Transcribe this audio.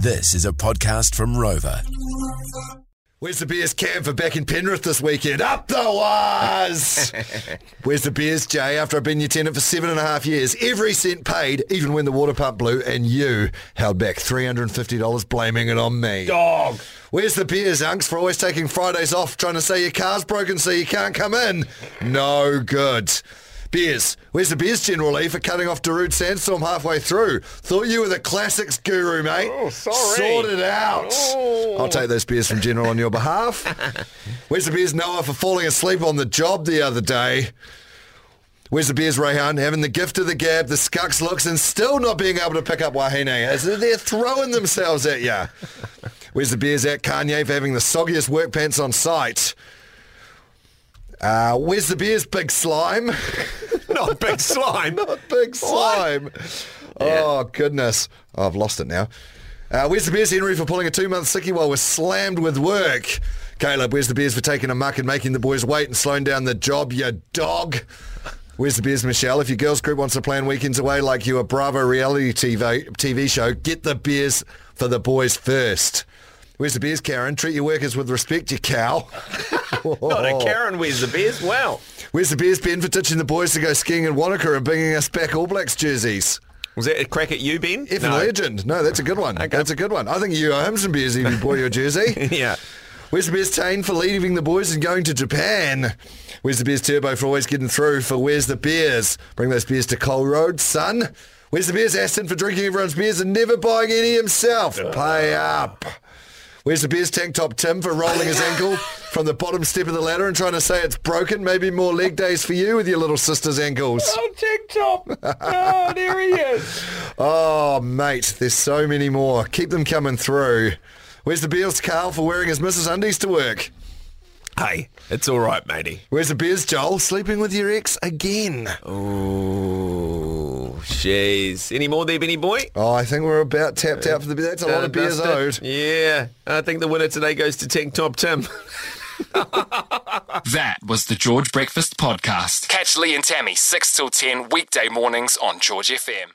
This is a podcast from Rover. Where's the Beers camp for back in Penrith this weekend? Up the wires! Where's the Beers, Jay, after I've been your tenant for seven and a half years? Every cent paid, even when the water pump blew, and you held back $350 blaming it on me. Dog. Where's the Beers, Unks, for always taking Fridays off trying to say your car's broken so you can't come in? No good. Beers. Where's the Beers General Lee for cutting off Darude Sandstorm halfway through? Thought you were the classics guru, mate. Oh, sorry. Sort it out. Oh. I'll take those beers from General on your behalf. Where's the Beers Noah for falling asleep on the job the other day? Where's the Beers Rayhan having the gift of the gab, the scucks looks, and still not being able to pick up Wahine as they're throwing themselves at you? Where's the Beers at Kanye for having the soggiest work pants on site? Uh, where's the Beers Big Slime? Not big slime. Not Big slime. Oh, goodness. Oh, I've lost it now. Uh, where's the beers, Henry for pulling a two-month sickie while we're slammed with work? Caleb, where's the beers for taking a muck and making the boys wait and slowing down the job, you dog? Where's the beers, Michelle? If your girls group wants to plan weekends away like you a Bravo reality TV, TV show, get the beers for the boys first. Where's the beers, Karen? Treat your workers with respect, you cow. Not a Karen wears the beers. Wow. Where's the beers, Ben, for teaching the boys to go skiing in Wanaka and bringing us back All Blacks jerseys? Was that a crack at you, Ben? F legend. No, that's a good one. That's a good one. I think you uh, owe him some beers if you bought your jersey. yeah. Where's the Beers Tane for leaving the boys and going to Japan? Where's the Beers Turbo for always getting through for Where's the Beers? Bring those beers to Cole Road, son. Where's the Beers Aston for drinking everyone's beers and never buying any himself? Uh. Pay up. Where's the Beers Tank Top Tim for rolling his ankle from the bottom step of the ladder and trying to say it's broken? Maybe more leg days for you with your little sister's ankles. Oh, TikTok. Oh, there he is. Oh, mate, there's so many more. Keep them coming through. Where's the Beers Carl for wearing his Mrs. Undies to work? Hey, it's all right, matey. Where's the Beers Joel sleeping with your ex again? Oh, jeez. Any more there, Benny boy? Oh, I think we're about tapped out for the That's a lot of uh, beers owed. Yeah. I think the winner today goes to Tank Top Tim. That was the George Breakfast Podcast. Catch Lee and Tammy 6 till 10 weekday mornings on George FM.